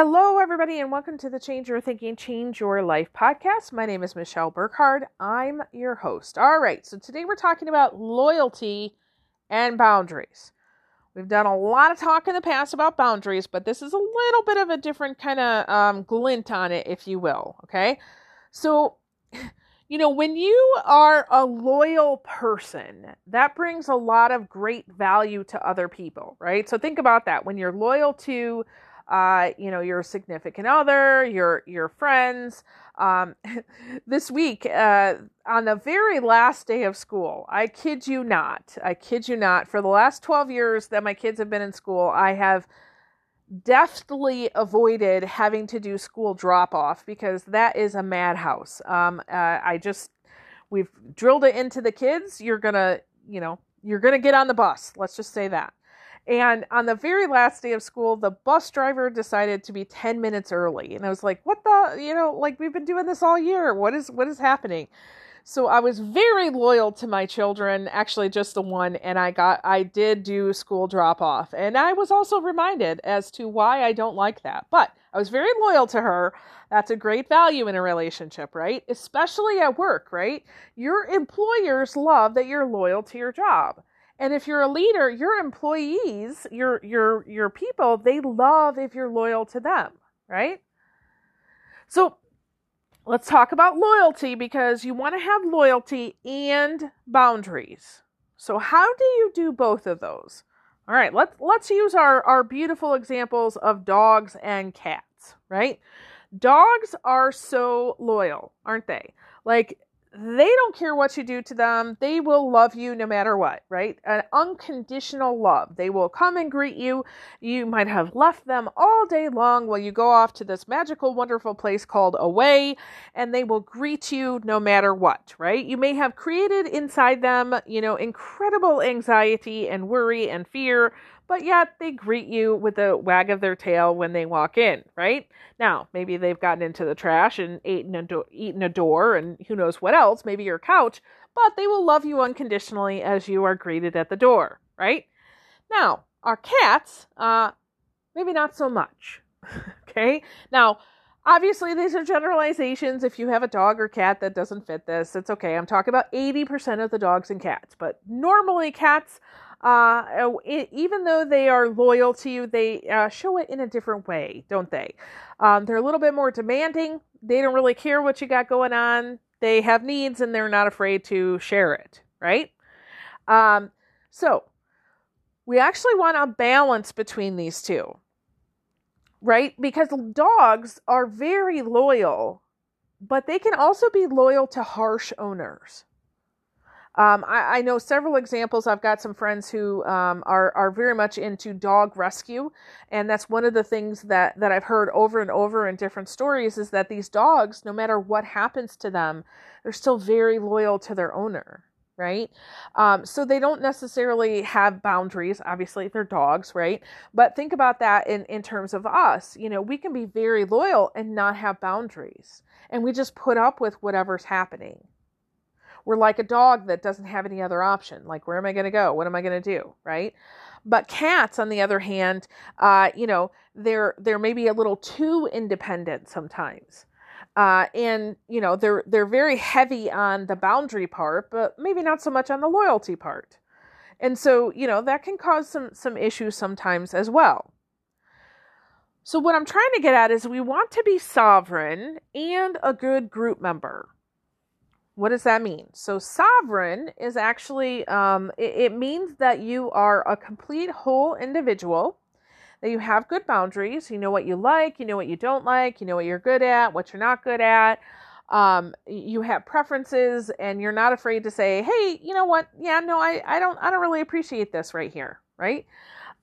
Hello, everybody, and welcome to the Change Your Thinking, Change Your Life podcast. My name is Michelle Burkhardt. I'm your host. All right, so today we're talking about loyalty and boundaries. We've done a lot of talk in the past about boundaries, but this is a little bit of a different kind of um, glint on it, if you will. Okay, so you know, when you are a loyal person, that brings a lot of great value to other people, right? So think about that. When you're loyal to uh, you know, your significant other, your your friends. Um, this week, uh, on the very last day of school, I kid you not, I kid you not, for the last 12 years that my kids have been in school, I have deftly avoided having to do school drop off because that is a madhouse. Um, uh, I just, we've drilled it into the kids. You're gonna, you know, you're gonna get on the bus. Let's just say that. And on the very last day of school, the bus driver decided to be 10 minutes early. And I was like, what the, you know, like we've been doing this all year. What is, what is happening? So I was very loyal to my children, actually just the one, and I got, I did do school drop off. And I was also reminded as to why I don't like that. But I was very loyal to her. That's a great value in a relationship, right? Especially at work, right? Your employers love that you're loyal to your job. And if you're a leader, your employees, your your your people, they love if you're loyal to them, right? So let's talk about loyalty because you want to have loyalty and boundaries. So how do you do both of those? All right, let's let's use our our beautiful examples of dogs and cats, right? Dogs are so loyal, aren't they? Like they don't care what you do to them. They will love you no matter what, right? An unconditional love. They will come and greet you. You might have left them all day long while you go off to this magical, wonderful place called away, and they will greet you no matter what, right? You may have created inside them, you know, incredible anxiety and worry and fear but yet they greet you with a wag of their tail when they walk in, right? Now, maybe they've gotten into the trash and eaten a, do- eaten a door and who knows what else, maybe your couch, but they will love you unconditionally as you are greeted at the door, right? Now, our cats, uh, maybe not so much, okay? Now, obviously these are generalizations if you have a dog or cat that doesn't fit this it's okay i'm talking about 80% of the dogs and cats but normally cats uh, oh, even though they are loyal to you, they uh, show it in a different way, don't they? Um, they're a little bit more demanding. They don't really care what you got going on. They have needs and they're not afraid to share it, right? Um, so we actually want a balance between these two, right? Because dogs are very loyal, but they can also be loyal to harsh owners. Um, I, I, know several examples. I've got some friends who um, are are very much into dog rescue, and that's one of the things that that I've heard over and over in different stories is that these dogs, no matter what happens to them, they're still very loyal to their owner. Right, um, so they don't necessarily have boundaries. Obviously, they're dogs, right? But think about that in in terms of us. You know, we can be very loyal and not have boundaries, and we just put up with whatever's happening we're like a dog that doesn't have any other option. Like, where am I going to go? What am I going to do? Right? But cats, on the other hand, uh, you know, they're they're maybe a little too independent sometimes. Uh, and you know they're they're very heavy on the boundary part, but maybe not so much on the loyalty part. And so you know that can cause some some issues sometimes as well. So what I'm trying to get at is we want to be sovereign and a good group member. What does that mean? So, sovereign is actually, um, it, it means that you are a complete whole individual, that you have good boundaries. You know what you like, you know what you don't like, you know what you're good at, what you're not good at. Um, you have preferences and you're not afraid to say, hey, you know what? Yeah, no, I, I don't, I don't really appreciate this right here. Right.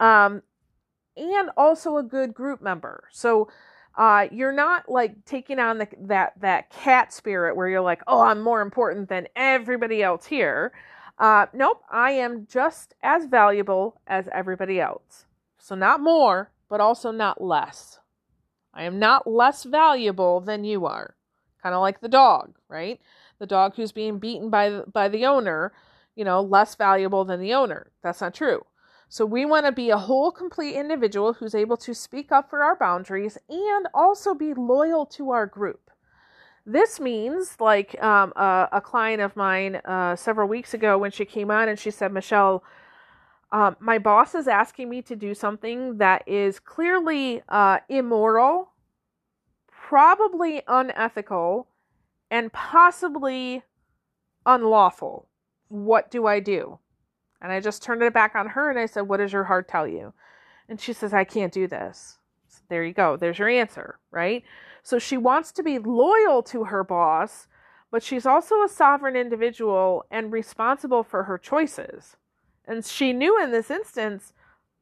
Um, and also a good group member. So, uh, you're not like taking on the, that that cat spirit where you're like, oh, I'm more important than everybody else here. Uh, nope, I am just as valuable as everybody else. So not more, but also not less. I am not less valuable than you are. Kind of like the dog, right? The dog who's being beaten by the, by the owner, you know, less valuable than the owner. That's not true. So we want to be a whole, complete individual who's able to speak up for our boundaries and also be loyal to our group. This means, like um, a, a, client of mine uh, several weeks ago, when she came on and she said, Michelle, um, my boss is asking me to do something that is clearly uh, immoral, probably unethical, and possibly unlawful. What do I do? And I just turned it back on her and I said, What does your heart tell you? And she says, I can't do this. So there you go. There's your answer, right? So she wants to be loyal to her boss, but she's also a sovereign individual and responsible for her choices. And she knew in this instance,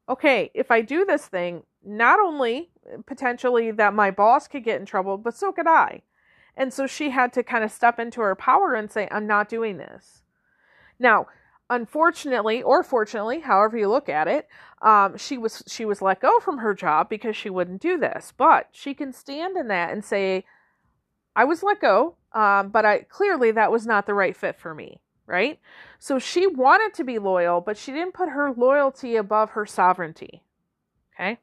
okay, if I do this thing, not only potentially that my boss could get in trouble, but so could I. And so she had to kind of step into her power and say, I'm not doing this. Now, unfortunately or fortunately, however you look at it, um, she was she was let go from her job because she wouldn't do this. But she can stand in that and say, I was let go, um, but I clearly that was not the right fit for me right? So she wanted to be loyal, but she didn't put her loyalty above her sovereignty. Okay?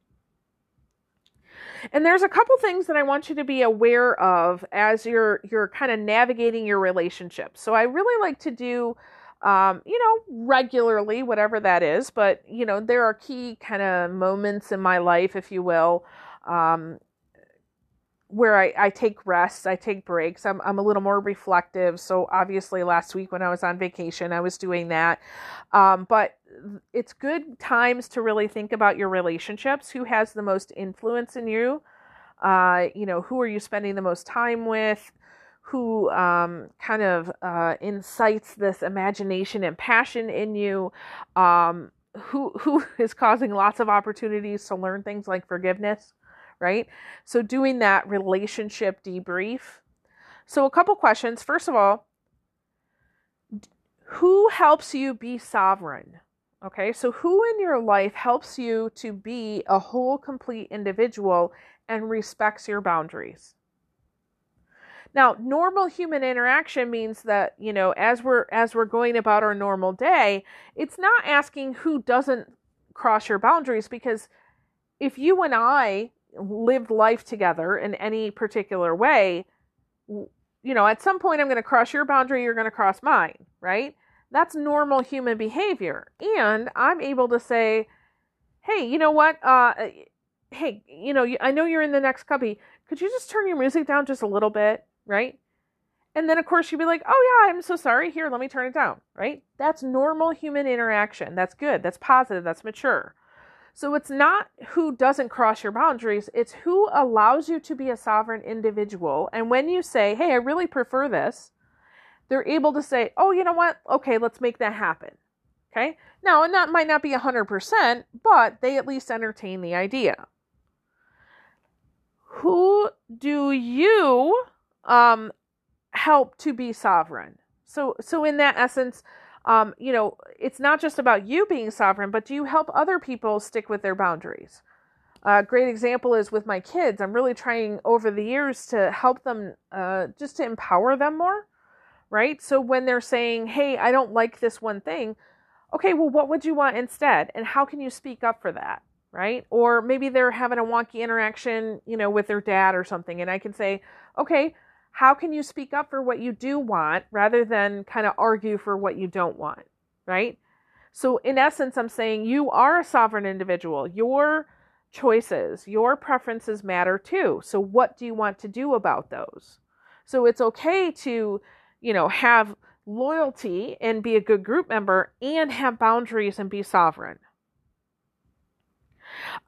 And there's a couple things that I want you to be aware of as you're you're kind of navigating your relationship. So I really like to do um, you know, regularly, whatever that is, but you know, there are key kind of moments in my life, if you will, um, where I, I take rests, I take breaks. I'm, I'm a little more reflective. So, obviously, last week when I was on vacation, I was doing that. Um, but it's good times to really think about your relationships. Who has the most influence in you? Uh, you know, who are you spending the most time with? Who um, kind of uh, incites this imagination and passion in you? Um, who who is causing lots of opportunities to learn things like forgiveness? right? So, doing that relationship debrief. So, a couple questions. First of all, who helps you be sovereign? Okay, so who in your life helps you to be a whole, complete individual and respects your boundaries? Now, normal human interaction means that, you know, as we're as we're going about our normal day, it's not asking who doesn't cross your boundaries because if you and I lived life together in any particular way, you know, at some point I'm going to cross your boundary, you're going to cross mine, right? That's normal human behavior. And I'm able to say, hey, you know what? Uh, hey, you know, I know you're in the next cubby. Could you just turn your music down just a little bit, right? And then, of course, you'd be like, oh, yeah, I'm so sorry. Here, let me turn it down, right? That's normal human interaction. That's good. That's positive. That's mature. So it's not who doesn't cross your boundaries, it's who allows you to be a sovereign individual. And when you say, hey, I really prefer this, they're able to say, oh, you know what? Okay, let's make that happen. Okay. Now, and that might not be 100%, but they at least entertain the idea. Who do you um, help to be sovereign? So, so in that essence, um, you know, it's not just about you being sovereign, but do you help other people stick with their boundaries? A great example is with my kids. I'm really trying over the years to help them, uh, just to empower them more, right? So when they're saying, hey, I don't like this one thing, okay, well, what would you want instead? And how can you speak up for that? Right? Or maybe they're having a wonky interaction, you know, with their dad or something. And I can say, okay, how can you speak up for what you do want rather than kind of argue for what you don't want, right? So, in essence, I'm saying you are a sovereign individual. Your choices, your preferences matter too. So, what do you want to do about those? So, it's okay to, you know, have loyalty and be a good group member and have boundaries and be sovereign.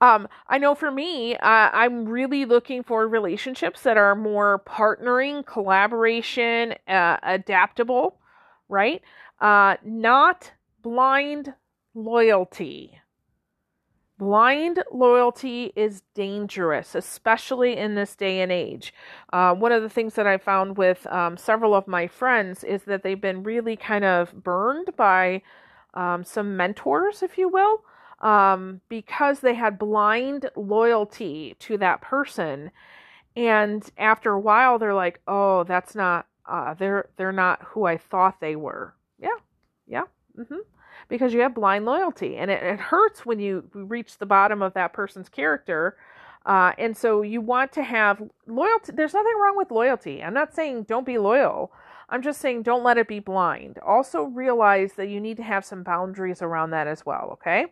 Um, I know for me, uh, I'm really looking for relationships that are more partnering, collaboration, uh, adaptable, right? Uh, not blind loyalty. Blind loyalty is dangerous, especially in this day and age. Uh, one of the things that I found with um, several of my friends is that they've been really kind of burned by um, some mentors, if you will, um, because they had blind loyalty to that person. And after a while, they're like, "Oh, that's not. Uh, they're they're not who I thought they were." Yeah, yeah, Mm-hmm. Because you have blind loyalty, and it, it hurts when you reach the bottom of that person's character. Uh, and so you want to have loyalty. There's nothing wrong with loyalty. I'm not saying don't be loyal. I'm just saying don't let it be blind. Also realize that you need to have some boundaries around that as well, okay?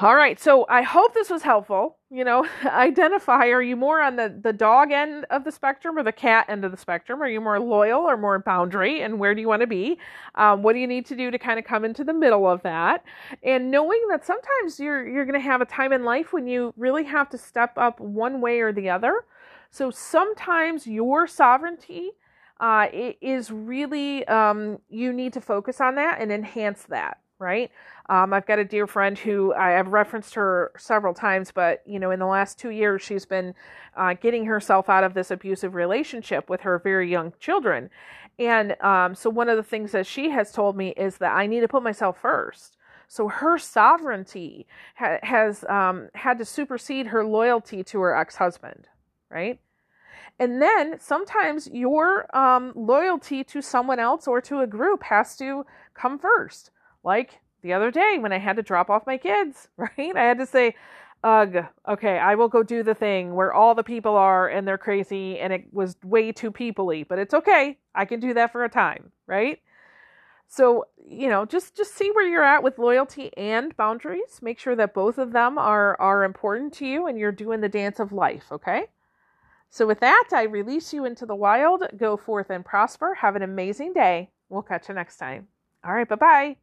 All right, so I hope this was helpful. You know, identify are you more on the, the dog end of the spectrum or the cat end of the spectrum? Are you more loyal or more boundary? And where do you want to be? Um, what do you need to do to kind of come into the middle of that? And knowing that sometimes you're you're going to have a time in life when you really have to step up one way or the other. So sometimes your sovereignty uh, is really um, you need to focus on that and enhance that right? Um, I've got a dear friend who I have referenced her several times, but you know, in the last two years, she's been uh, getting herself out of this abusive relationship with her very young children. And um, so, one of the things that she has told me is that I need to put myself first. So, her sovereignty ha- has um, had to supersede her loyalty to her ex husband, right? And then sometimes your um, loyalty to someone else or to a group has to come first. Like the other day when I had to drop off my kids, right? I had to say, ugh, okay, I will go do the thing where all the people are and they're crazy and it was way too peoply, but it's okay. I can do that for a time, right? So, you know, just just see where you're at with loyalty and boundaries. Make sure that both of them are are important to you and you're doing the dance of life, okay? So with that, I release you into the wild. Go forth and prosper. Have an amazing day. We'll catch you next time. All right, bye-bye.